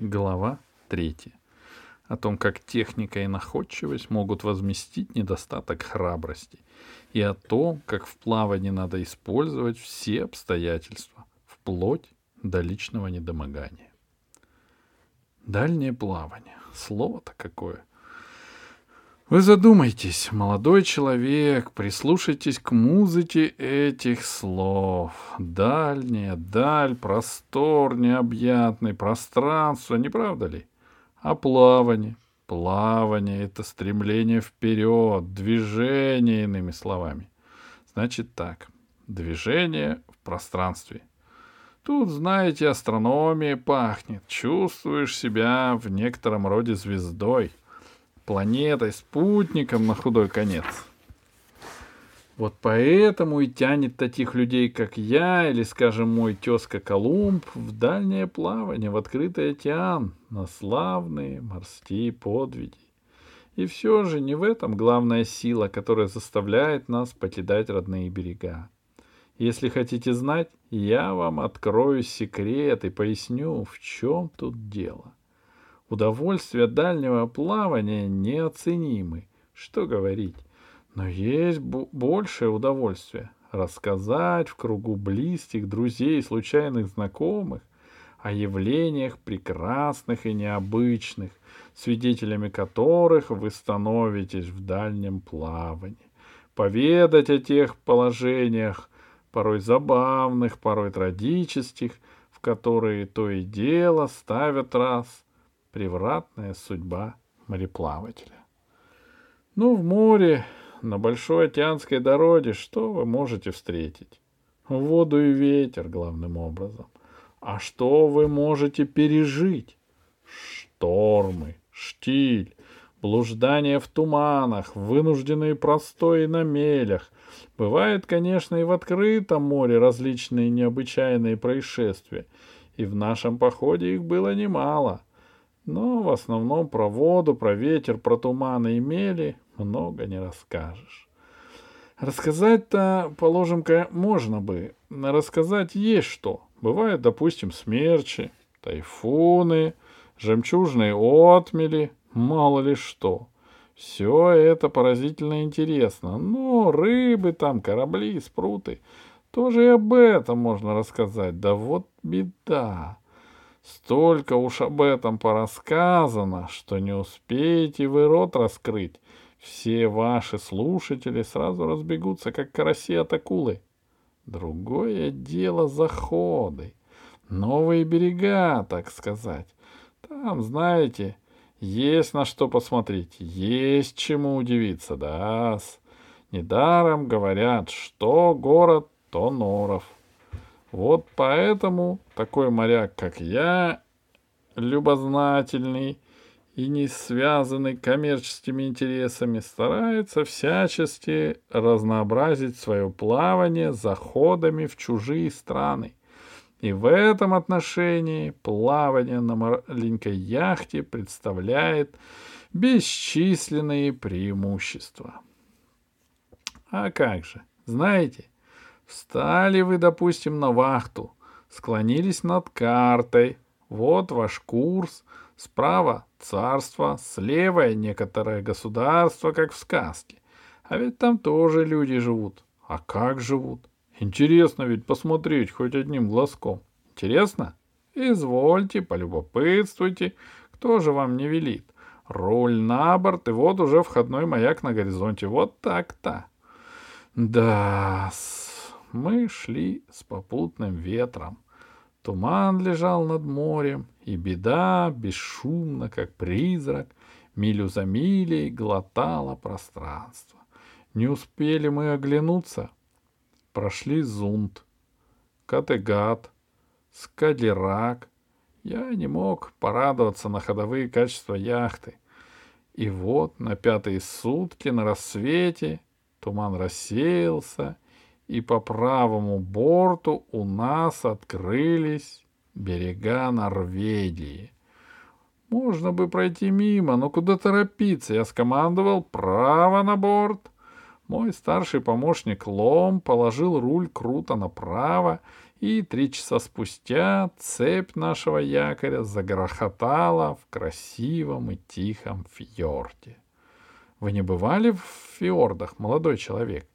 Глава 3. О том, как техника и находчивость могут возместить недостаток храбрости, и о том, как в плавании надо использовать все обстоятельства, вплоть до личного недомогания. Дальнее плавание. Слово-то какое. Вы задумайтесь, молодой человек, прислушайтесь к музыке этих слов. Дальняя, даль, простор, необъятный, пространство, не правда ли? А плавание? Плавание — это стремление вперед, движение, иными словами. Значит так, движение в пространстве. Тут, знаете, астрономия пахнет, чувствуешь себя в некотором роде звездой — планетой, спутником на худой конец. Вот поэтому и тянет таких людей, как я, или, скажем, мой тезка Колумб, в дальнее плавание, в открытый океан, на славные морские подвиги. И все же не в этом главная сила, которая заставляет нас покидать родные берега. Если хотите знать, я вам открою секрет и поясню, в чем тут дело. Удовольствия дальнего плавания неоценимы. Что говорить? Но есть большее удовольствие — рассказать в кругу близких, друзей, случайных знакомых о явлениях прекрасных и необычных, свидетелями которых вы становитесь в дальнем плавании. Поведать о тех положениях, порой забавных, порой трагических, в которые то и дело ставят раз — превратная судьба мореплавателя. Ну, в море, на большой океанской дороге, что вы можете встретить? Воду и ветер, главным образом. А что вы можете пережить? Штормы, штиль, блуждание в туманах, вынужденные простои на мелях. Бывает, конечно, и в открытом море различные необычайные происшествия. И в нашем походе их было немало — но в основном про воду, про ветер, про туманы и мели много не расскажешь. Рассказать-то, положим-ка, можно бы. Рассказать есть что. Бывают, допустим, смерчи, тайфуны, жемчужные отмели, мало ли что. Все это поразительно интересно. Но рыбы там, корабли, спруты, тоже и об этом можно рассказать. Да вот беда. Столько уж об этом порассказано, что не успеете вы рот раскрыть. Все ваши слушатели сразу разбегутся, как караси от акулы. Другое дело заходы. Новые берега, так сказать. Там, знаете, есть на что посмотреть, есть чему удивиться, да -с. Недаром говорят, что город, то норов. Вот поэтому такой моряк, как я, любознательный и не связанный коммерческими интересами, старается всячески разнообразить свое плавание заходами в чужие страны. И в этом отношении плавание на маленькой яхте представляет бесчисленные преимущества. А как же, знаете, Встали вы, допустим, на вахту, склонились над картой. Вот ваш курс. Справа царство, слева некоторое государство, как в сказке. А ведь там тоже люди живут. А как живут? Интересно ведь посмотреть хоть одним глазком. Интересно? Извольте, полюбопытствуйте, кто же вам не велит. Руль на борт, и вот уже входной маяк на горизонте. Вот так-то. Да, мы шли с попутным ветром. Туман лежал над морем, и беда, бесшумно, как призрак, милю за милей глотала пространство. Не успели мы оглянуться. Прошли Зунт, Категат, Скадерак. Я не мог порадоваться на ходовые качества яхты. И вот на пятые сутки на рассвете туман рассеялся — и по правому борту у нас открылись берега Норвегии. Можно бы пройти мимо, но куда торопиться? Я скомандовал право на борт. Мой старший помощник Лом положил руль круто направо, и три часа спустя цепь нашего якоря загрохотала в красивом и тихом фьорде. Вы не бывали в фьордах, молодой человек?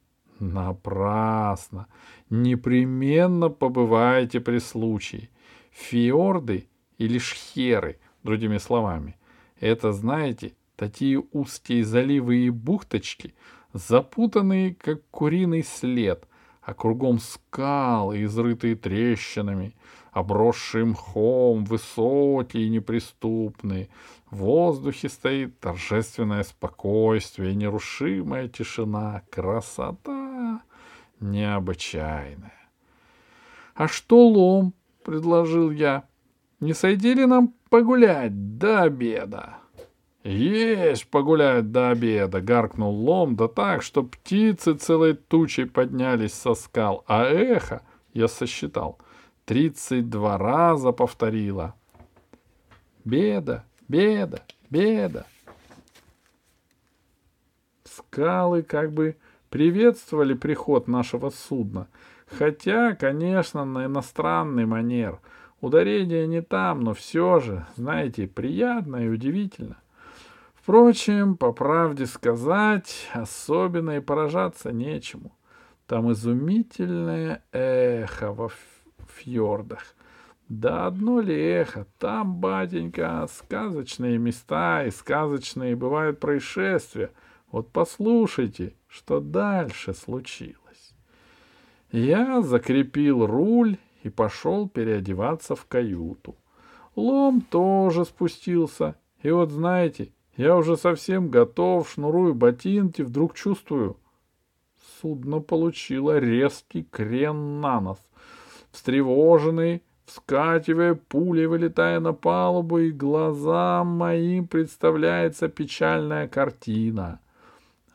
Напрасно. Непременно побывайте при случае. Фьорды или шхеры, другими словами. Это, знаете, такие узкие заливы и бухточки, запутанные, как куриный след, а кругом скалы, изрытые трещинами, обросшие мхом, высокие и неприступные. В воздухе стоит торжественное спокойствие, нерушимая тишина, красота необычайная. — А что лом? — предложил я. — Не сойди ли нам погулять до обеда? — «Есть погулять до обеда!» — гаркнул лом, да так, что птицы целой тучей поднялись со скал, а эхо, я сосчитал, тридцать два раза повторило. «Беда! Беда! Беда!» Скалы как бы приветствовали приход нашего судна, хотя, конечно, на иностранный манер. Ударение не там, но все же, знаете, приятно и удивительно. Впрочем, по правде сказать, особенно и поражаться нечему. Там изумительное эхо во фьордах. Да одно ли эхо? Там, батенька, сказочные места и сказочные бывают происшествия. Вот послушайте, что дальше случилось. Я закрепил руль и пошел переодеваться в каюту. Лом тоже спустился. И вот знаете, я уже совсем готов, шнурую ботинки, вдруг чувствую. Судно получило резкий крен на нос. Встревоженный, вскакивая, пулей вылетая на палубу, и глазам моим представляется печальная картина.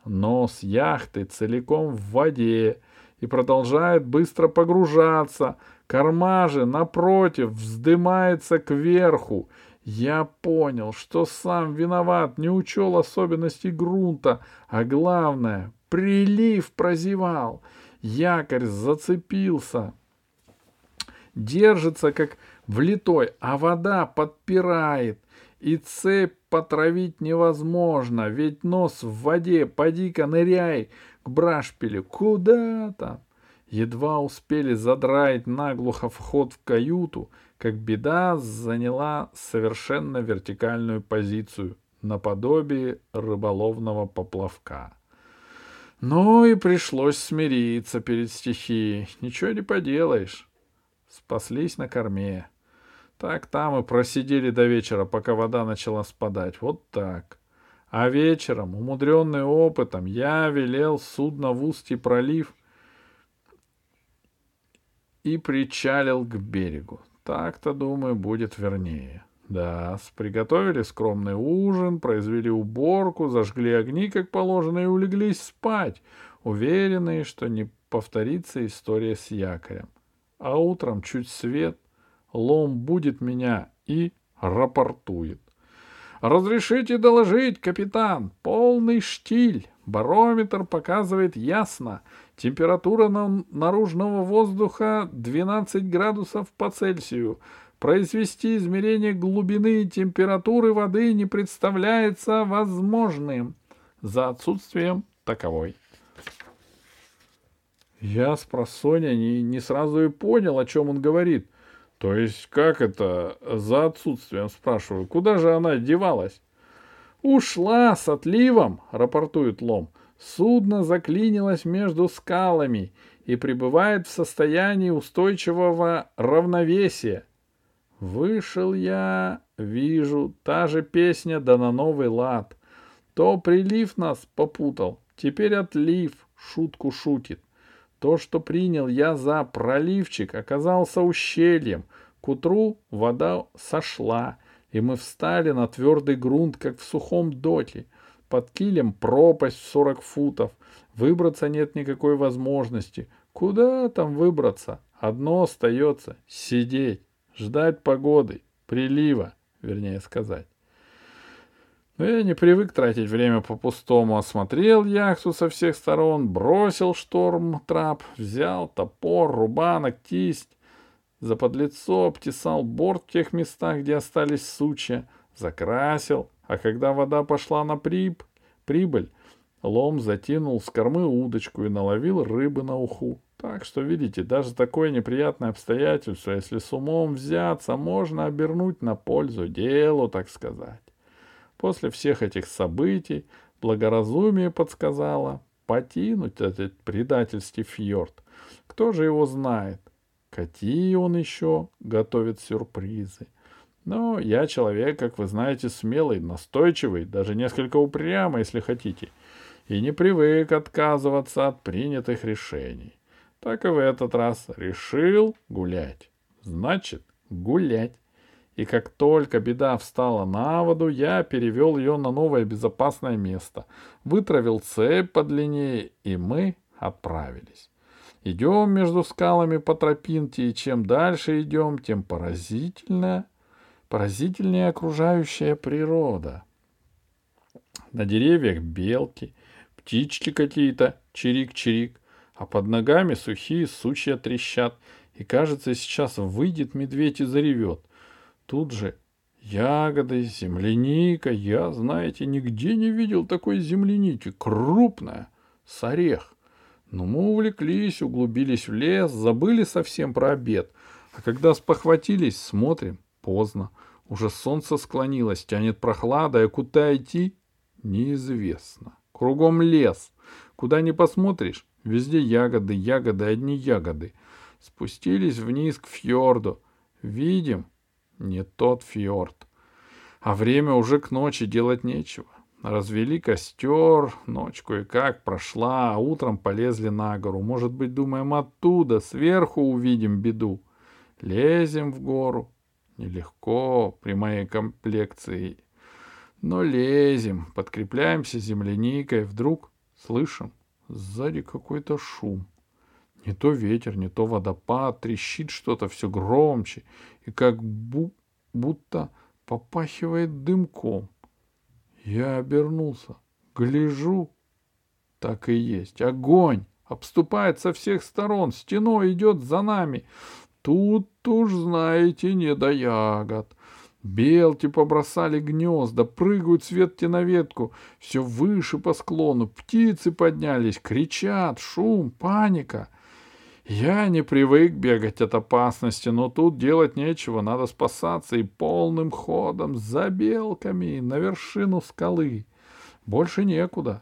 Нос яхты целиком в воде и продолжает быстро погружаться. Корма же, напротив, вздымается кверху, я понял, что сам виноват, не учел особенностей грунта, а главное, прилив прозевал. Якорь зацепился, держится как влитой, а вода подпирает, и цепь потравить невозможно, ведь нос в воде, поди-ка ныряй к брашпилю, куда там? Едва успели задраить наглухо вход в каюту, как беда заняла совершенно вертикальную позицию, наподобие рыболовного поплавка. Ну и пришлось смириться перед стихией. Ничего не поделаешь. Спаслись на корме. Так там и просидели до вечера, пока вода начала спадать. Вот так. А вечером, умудренный опытом, я велел судно в устье пролив и причалил к берегу. Так-то, думаю, будет вернее. Да, приготовили скромный ужин, произвели уборку, зажгли огни, как положено, и улеглись спать, уверенные, что не повторится история с якорем. А утром чуть свет, лом будет меня и рапортует. «Разрешите доложить, капитан, полный штиль. Барометр показывает ясно. Температура на наружного воздуха 12 градусов по Цельсию. Произвести измерение глубины и температуры воды не представляется возможным за отсутствием таковой. Я с просоня не, не сразу и понял, о чем он говорит. То есть, как это за отсутствием, спрашиваю, куда же она девалась? «Ушла с отливом», — рапортует Лом. «Судно заклинилось между скалами и пребывает в состоянии устойчивого равновесия. Вышел я, вижу, та же песня, да на новый лад. То прилив нас попутал, теперь отлив шутку шутит. То, что принял я за проливчик, оказался ущельем. К утру вода сошла — и мы встали на твердый грунт, как в сухом доте. Под килем пропасть в сорок футов. Выбраться нет никакой возможности. Куда там выбраться? Одно остается — сидеть, ждать погоды, прилива, вернее сказать. Но я не привык тратить время по-пустому. Осмотрел яхту со всех сторон, бросил шторм трап, взял топор, рубанок, кисть. заподлицо обтесал борт в тех местах, где остались сучья, закрасил, а когда вода пошла на приб, прибыль, лом затянул с кормы удочку и наловил рыбы на уху. Так что, видите, даже такое неприятное обстоятельство, если с умом взяться, можно обернуть на пользу делу, так сказать. После всех этих событий благоразумие подсказало потянуть этот предательский фьорд. Кто же его знает? Какие он еще готовит сюрпризы. Но я человек, как вы знаете, смелый, настойчивый, даже несколько упрямый, если хотите, и не привык отказываться от принятых решений так и в этот раз решил гулять. Значит, гулять. И как только беда встала на воду, я перевел ее на новое безопасное место, вытравил цепь подлиннее, и мы отправились. Идем между скалами по тропинке, и чем дальше идем, тем поразительнее, поразительнее окружающая природа. На деревьях белки, птички какие-то, чирик-чирик а под ногами сухие сучья трещат, и, кажется, сейчас выйдет медведь и заревет. Тут же ягоды, земляника. Я, знаете, нигде не видел такой земляники. Крупная, с орех. Но мы увлеклись, углубились в лес, забыли совсем про обед. А когда спохватились, смотрим, поздно. Уже солнце склонилось, тянет прохлада, а куда идти? Неизвестно. Кругом лес. Куда ни посмотришь, Везде ягоды, ягоды, одни ягоды. Спустились вниз к фьорду. Видим, не тот фьорд. А время уже к ночи делать нечего. Развели костер, ночь кое-как прошла, а утром полезли на гору. Может быть, думаем, оттуда, сверху увидим беду. Лезем в гору. Нелегко при моей комплекции. Но лезем, подкрепляемся земляникой. Вдруг слышим, Сзади какой-то шум. Не то ветер, не то водопад, трещит что-то все громче и как бу будто попахивает дымком. Я обернулся, гляжу, так и есть, огонь обступает со всех сторон, стеной идет за нами. Тут уж, знаете, не до ягод. Белки побросали гнезда, прыгают с ветки на ветку, все выше по склону, птицы поднялись, кричат, шум, паника. Я не привык бегать от опасности, но тут делать нечего, надо спасаться и полным ходом за белками на вершину скалы. Больше некуда.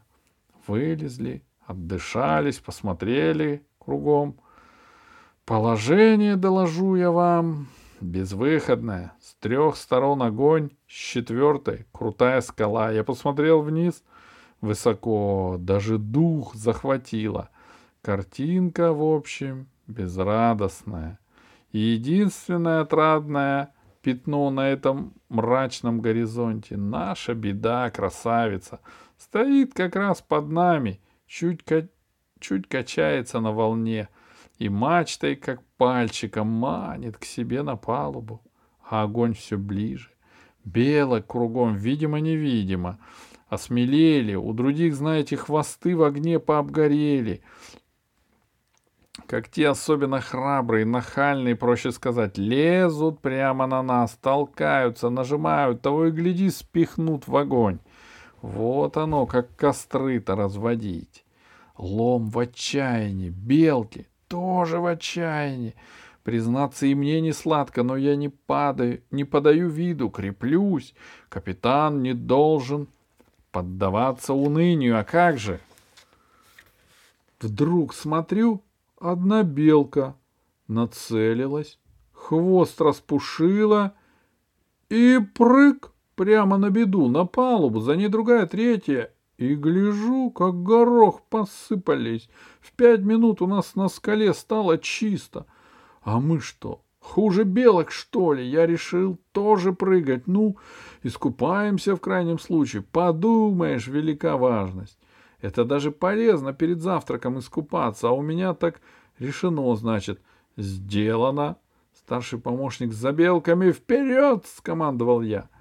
Вылезли, отдышались, посмотрели кругом. Положение, доложу я вам, безвыходная, с трех сторон огонь, с четвертой крутая скала. Я посмотрел вниз, высоко, даже дух захватило. Картинка, в общем, безрадостная. И единственное отрадное пятно на этом мрачном горизонте — наша беда, красавица, стоит как раз под нами, чуть, ка... чуть качается на волне — и мачтой, как пальчиком, манит к себе на палубу, а огонь все ближе. Белок кругом, видимо-невидимо. Осмелели, у других, знаете, хвосты в огне пообгорели. Как те особенно храбрые, нахальные, проще сказать, лезут прямо на нас, толкаются, нажимают, того и гляди, спихнут в огонь. Вот оно, как костры-то разводить. Лом в отчаянии, белки, тоже в отчаянии. Признаться, и мне не сладко, но я не падаю, не подаю виду, креплюсь. Капитан не должен поддаваться унынию, а как же? Вдруг смотрю, одна белка нацелилась, хвост распушила и прыг прямо на беду, на палубу, за ней другая, третья, и гляжу, как горох посыпались. В пять минут у нас на скале стало чисто. А мы что, хуже белок, что ли? Я решил тоже прыгать. Ну, искупаемся в крайнем случае. Подумаешь, велика важность. Это даже полезно перед завтраком искупаться. А у меня так решено, значит. Сделано. Старший помощник за белками вперед, скомандовал я. —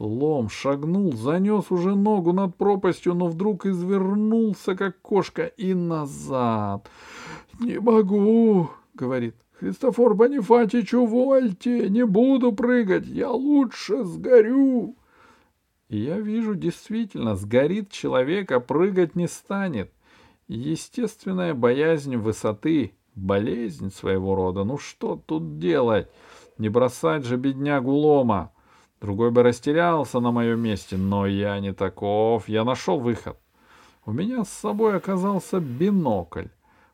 Лом шагнул, занес уже ногу над пропастью, но вдруг извернулся, как кошка, и назад. «Не могу», — говорит, — Христофор Бонифатич, увольте, не буду прыгать, я лучше сгорю. Я вижу, действительно, сгорит человек, а прыгать не станет. Естественная боязнь высоты, болезнь своего рода. Ну что тут делать? Не бросать же беднягу лома. Другой бы растерялся на моем месте, но я не таков. Я нашел выход. У меня с собой оказался бинокль.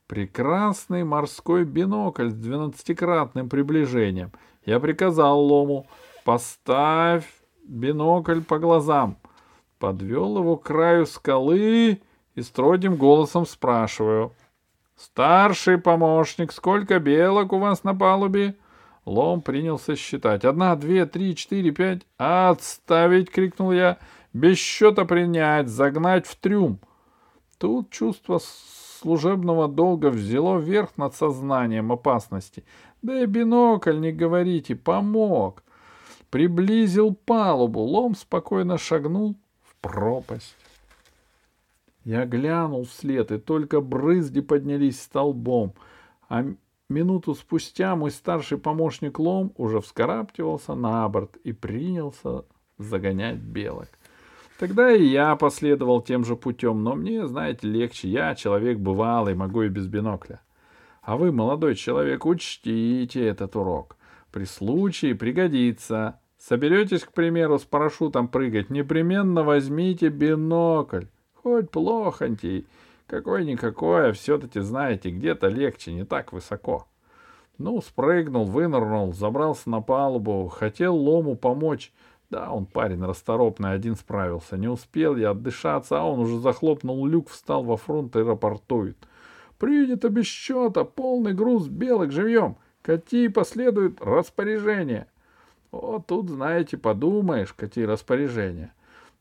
Прекрасный морской бинокль с двенадцатикратным приближением. Я приказал Лому, поставь бинокль по глазам. Подвел его к краю скалы и строгим голосом спрашиваю. «Старший помощник, сколько белок у вас на палубе?» Лом принялся считать. «Одна, две, три, четыре, пять...» «Отставить!» — крикнул я. «Без счета принять, загнать в трюм!» Тут чувство служебного долга взяло верх над сознанием опасности. Да и бинокль, не говорите, помог. Приблизил палубу, лом спокойно шагнул в пропасть. Я глянул вслед, и только брызги поднялись столбом, а минуту спустя мой старший помощник Лом уже вскарабкивался на борт и принялся загонять белок. Тогда и я последовал тем же путем, но мне, знаете, легче. Я человек бывалый, могу и без бинокля. А вы, молодой человек, учтите этот урок. При случае пригодится. Соберетесь, к примеру, с парашютом прыгать, непременно возьмите бинокль. Хоть плохонький, какой-никакой, а все-таки, знаете, где-то легче, не так высоко. Ну, спрыгнул, вынырнул, забрался на палубу, хотел лому помочь, да, он парень расторопный, один справился. Не успел я отдышаться, а он уже захлопнул люк, встал во фронт и рапортует. Принято без счета, полный груз белых живьем. Какие последуют распоряжения? Вот тут, знаете, подумаешь, какие распоряжения.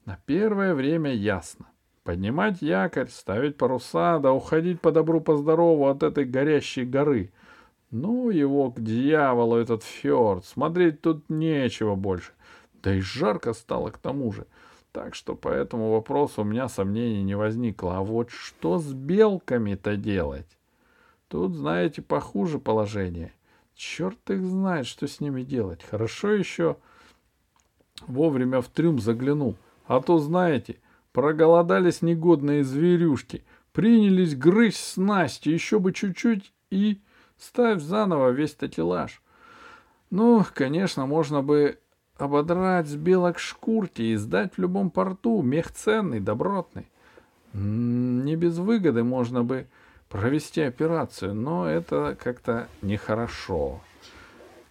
На первое время ясно. Поднимать якорь, ставить паруса, да уходить по добру, по здорову от этой горящей горы. Ну, его к дьяволу этот фьорд, смотреть тут нечего больше. Да и жарко стало к тому же. Так что по этому вопросу у меня сомнений не возникло. А вот что с белками-то делать? Тут, знаете, похуже положение. Черт их знает, что с ними делать. Хорошо еще вовремя в трюм заглянул. А то, знаете, проголодались негодные зверюшки. Принялись грызть снасти, еще бы чуть-чуть и ставь заново весь такелаж. Ну, конечно, можно бы ободрать с белок шкурки и сдать в любом порту. Мех ценный, добротный. Не без выгоды можно бы провести операцию, но это как-то нехорошо.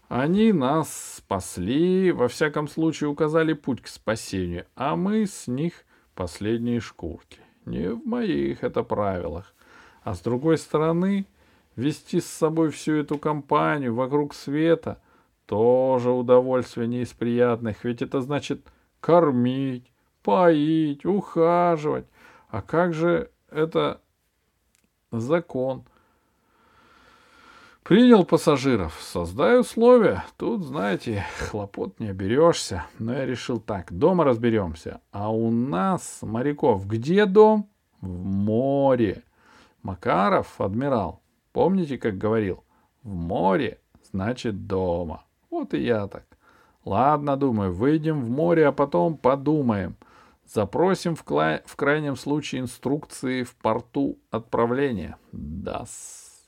Они нас спасли, во всяком случае указали путь к спасению, а мы с них последние шкурки. Не в моих это правилах. А с другой стороны, вести с собой всю эту компанию вокруг света тоже удовольствие не из приятных, ведь это значит кормить, поить, ухаживать. А как же это закон? Принял пассажиров, создай условия. Тут, знаете, хлопот не оберешься. Но я решил так, дома разберемся. А у нас, моряков, где дом? В море. Макаров, адмирал, помните, как говорил? В море, значит, дома. Вот и я так. Ладно, думаю, выйдем в море, а потом подумаем. Запросим в, кла... в крайнем случае инструкции в порту отправления. Да. -с.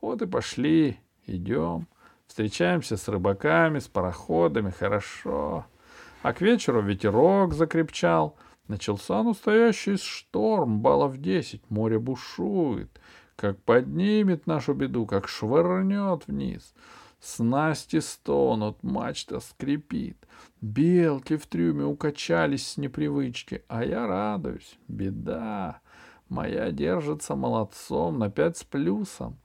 Вот и пошли. Идем. Встречаемся с рыбаками, с пароходами. Хорошо. А к вечеру ветерок закрепчал. Начался настоящий шторм, баллов десять. Море бушует. Как поднимет нашу беду, как швырнет вниз. Снасти стонут, мачта скрипит. Белки в трюме укачались с непривычки, а я радуюсь. Беда. Моя держится молодцом на пять с плюсом.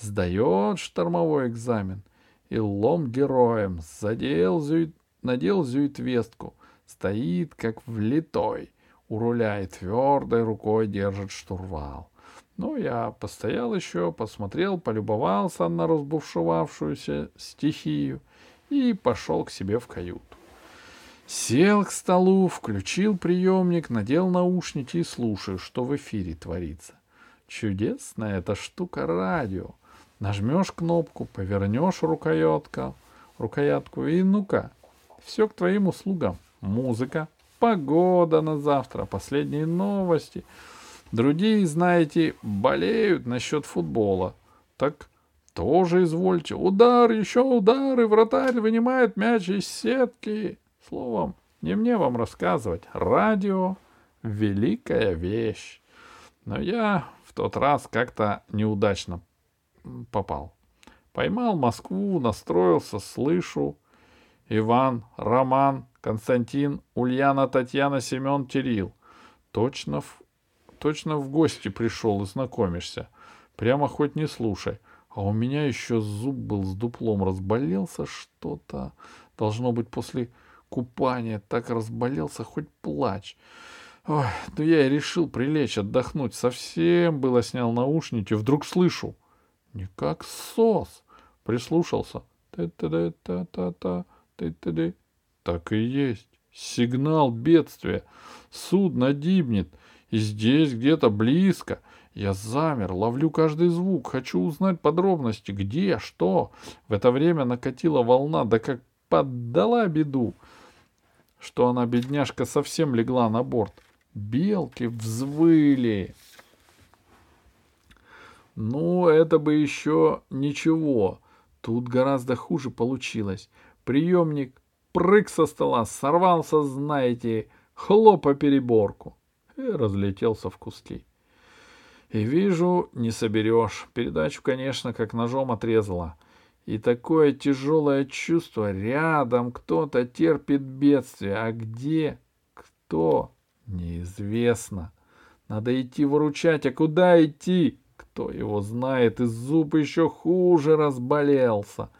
Сдает штормовой экзамен. И лом героем. Задел зюит, надел зюитвестку. Стоит, как влитой. У руля и твердой рукой держит штурвал. Ну, я постоял еще, посмотрел, полюбовался на разбушевавшуюся стихию и пошел к себе в каюту. Сел к столу, включил приемник, надел наушники и слушаю, что в эфире творится. Чудесная эта штука радио. Нажмешь кнопку, повернешь рукоятку, рукоятку и ну-ка, все к твоим услугам. Музыка, погода на завтра, последние новости. Другие, знаете, болеют насчет футбола. Так тоже извольте. Удар, еще удары, вратарь вынимает мяч из сетки. Словом, не мне вам рассказывать. Радио — великая вещь. Но я в тот раз как-то неудачно попал. Поймал Москву, настроился, слышу. Иван, Роман, Константин, Ульяна, Татьяна, Семен, Кирилл. Точно в, точно в гости пришел и знакомишься. Прямо хоть не слушай. А у меня еще зуб был с дуплом, разболелся что-то. Должно быть, после купания так разболелся, хоть плачь. Ой, ну я и решил прилечь, отдохнуть. Совсем было снял наушники, вдруг слышу. Не как сос. Прислушался. Та-та-та-та-та-та, та-та-та. Так и есть. Сигнал бедствия. Судно гибнет. И здесь где-то близко. Я замер, ловлю каждый звук, хочу узнать подробности, где, что. В это время накатила волна, да как поддала беду, что она, бедняжка, совсем легла на борт. Белки взвыли. Ну, это бы еще ничего. Тут гораздо хуже получилось. Приемник прыг со стола, сорвался, знаете, хлопа переборку и разлетелся в куски. И вижу, не соберешь. Передачу, конечно, как ножом отрезала. И такое тяжелое чувство. Рядом кто-то терпит бедствие. А где? Кто? Неизвестно. Надо идти выручать. А куда идти? Кто его знает? И зуб еще хуже разболелся.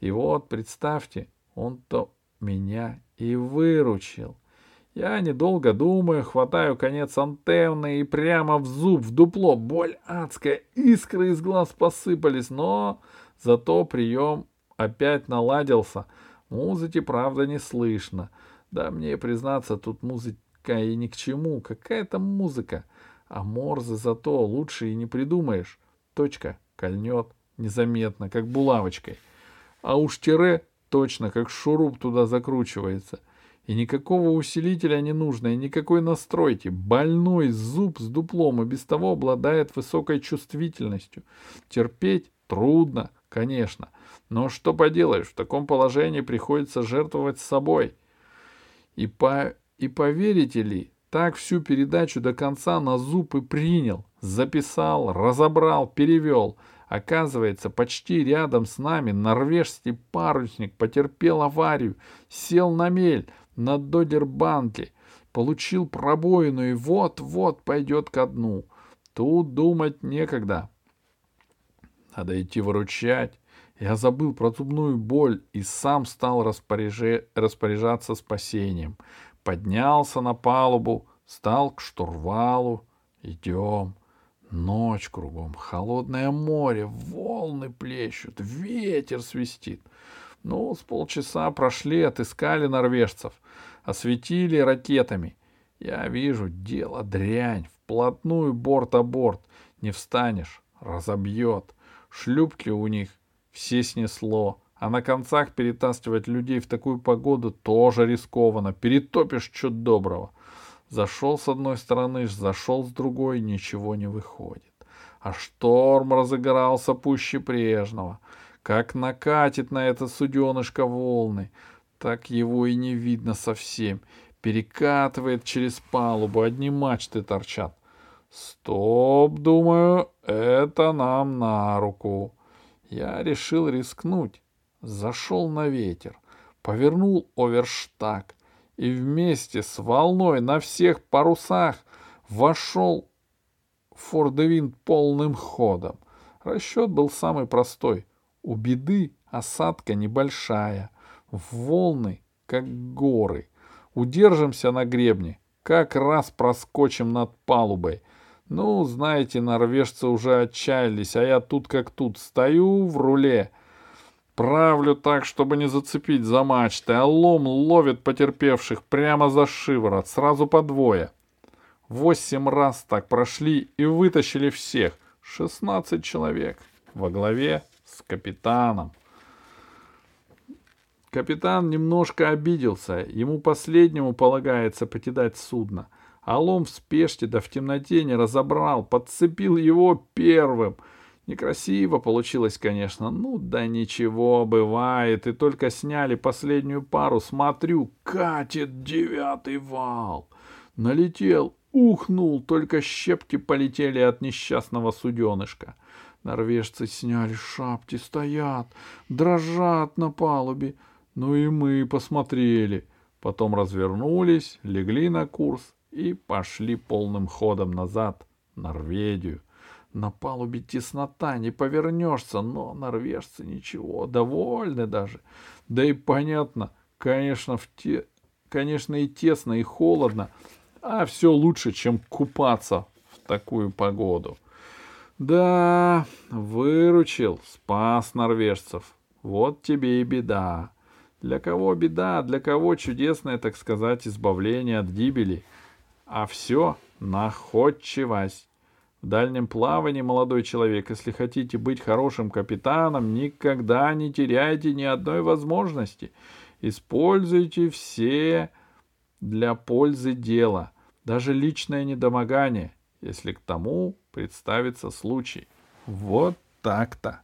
И вот, представьте, он-то меня и выручил. Я, недолго думаю, хватаю конец антенны и прямо в зуб, в дупло. Боль адская, искры из глаз посыпались, но зато прием опять наладился. Музыки, правда, не слышно. Да мне, признаться, тут музыка и ни к чему. Какая там музыка? А морзы зато лучше и не придумаешь. Точка кольнет незаметно, как булавочкой. А уж тире точно, как шуруп туда закручивается. И никакого усилителя не нужно, и никакой настройки. Больной зуб с дуплом и без того обладает высокой чувствительностью. Терпеть трудно, конечно. Но что поделаешь, в таком положении приходится жертвовать собой. И, по... и поверите ли, так всю передачу до конца на зуб и принял. Записал, разобрал, перевел. Оказывается, почти рядом с нами норвежский парусник потерпел аварию, сел на мель, на Додербанке, получил пробоину и вот-вот пойдет ко дну. Тут думать некогда. Надо идти выручать. Я забыл про зубную боль и сам стал распоряже... распоряжаться спасением. Поднялся на палубу, стал к штурвалу. Идем. Ночь кругом, холодное море, волны плещут, ветер свистит. Ну, с полчаса прошли, отыскали норвежцев, осветили ракетами. Я вижу, дело дрянь, вплотную борт о борт. Не встанешь, разобьет. Шлюпки у них все снесло, а на концах перетаскивать людей в такую погоду тоже рискованно. Перетопишь чуть доброго. Зашел с одной стороны, зашел с другой, ничего не выходит. А шторм разыгрался пуще прежнего. Как накатит на это суденышко волны, так его и не видно совсем. Перекатывает через палубу, одни мачты торчат. Стоп, думаю, это нам на руку. Я решил рискнуть. Зашел на ветер, повернул оверштаг и вместе с волной на всех парусах вошел Фордевин полным ходом. Расчет был самый простой — у беды осадка небольшая, волны, как горы. Удержимся на гребне, как раз проскочим над палубой. Ну, знаете, норвежцы уже отчаялись, а я тут как тут стою в руле. Правлю так, чтобы не зацепить за мачты, а лом ловит потерпевших прямо за шиворот, сразу по двое. Восемь раз так прошли и вытащили всех. Шестнадцать человек. во главе с капитаном. Капитан немножко обиделся, ему последнему полагается покидать судно. А лом в спешке да в темноте не разобрал, подцепил его первым. Некрасиво получилось, конечно. Ну да ничего, бывает. И только сняли последнюю пару, смотрю, катит девятый вал. Налетел, ухнул, только щепки полетели от несчастного суденышка. Норвежцы сняли шапки, стоят, дрожат на палубе. Ну и мы посмотрели. Потом развернулись, легли на курс и пошли полным ходом назад, в Норвегию. На палубе теснота, не повернешься, но норвежцы ничего, довольны даже. Да и понятно, конечно, в те... конечно и тесно, и холодно, а все лучше, чем купаться в такую погоду. Да, выручил, спас норвежцев. Вот тебе и беда. Для кого беда, для кого чудесное, так сказать, избавление от гибели. А все находчивость. В дальнем плавании, молодой человек, если хотите быть хорошим капитаном, никогда не теряйте ни одной возможности. Используйте все для пользы дела, даже личное недомогание, если к тому представится случай. Вот так-то.